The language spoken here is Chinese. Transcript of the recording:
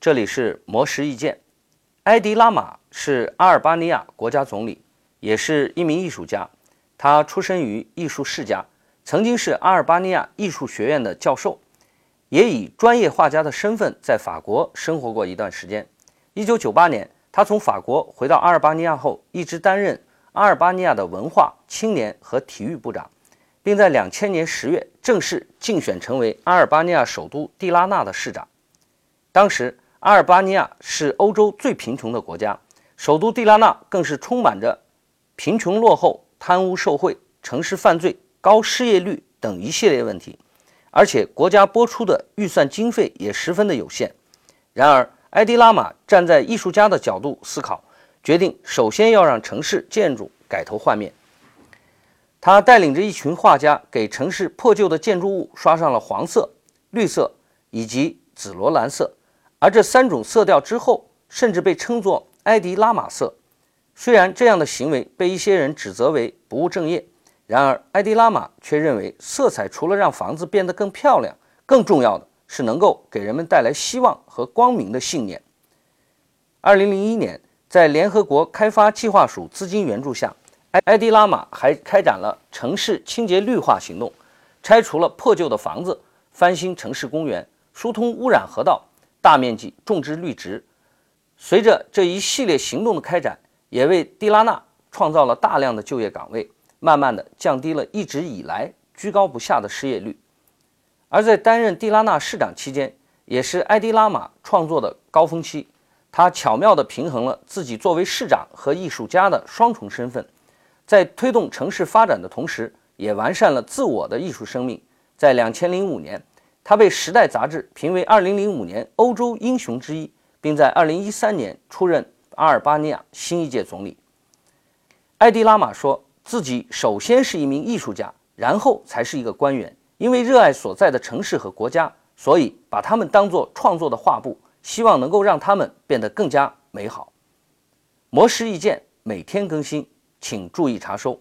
这里是魔石意见。埃迪拉玛是阿尔巴尼亚国家总理，也是一名艺术家。他出生于艺术世家，曾经是阿尔巴尼亚艺术学院的教授，也以专业画家的身份在法国生活过一段时间。一九九八年，他从法国回到阿尔巴尼亚后，一直担任阿尔巴尼亚的文化、青年和体育部长，并在两千年十月正式竞选成为阿尔巴尼亚首都蒂拉纳的市长。当时，阿尔巴尼亚是欧洲最贫穷的国家，首都蒂拉纳更是充满着贫穷落后。贪污受贿、城市犯罪、高失业率等一系列问题，而且国家拨出的预算经费也十分的有限。然而，埃迪拉玛站在艺术家的角度思考，决定首先要让城市建筑改头换面。他带领着一群画家，给城市破旧的建筑物刷上了黄色、绿色以及紫罗兰色，而这三种色调之后，甚至被称作埃迪拉玛色。虽然这样的行为被一些人指责为不务正业，然而埃迪拉玛却认为，色彩除了让房子变得更漂亮，更重要的是能够给人们带来希望和光明的信念。二零零一年，在联合国开发计划署资金援助下，埃埃迪拉玛还开展了城市清洁绿化行动，拆除了破旧的房子，翻新城市公园，疏通污染河道，大面积种植绿植。随着这一系列行动的开展，也为蒂拉纳创造了大量的就业岗位，慢慢的降低了一直以来居高不下的失业率。而在担任蒂拉纳市长期间，也是埃迪拉玛创作的高峰期。他巧妙地平衡了自己作为市长和艺术家的双重身份，在推动城市发展的同时，也完善了自我的艺术生命。在两千零五年，他被《时代》杂志评为二零零五年欧洲英雄之一，并在二零一三年出任。阿尔巴尼亚新一届总理埃迪拉玛说自己首先是一名艺术家，然后才是一个官员。因为热爱所在的城市和国家，所以把他们当作创作的画布，希望能够让他们变得更加美好。魔石意见每天更新，请注意查收。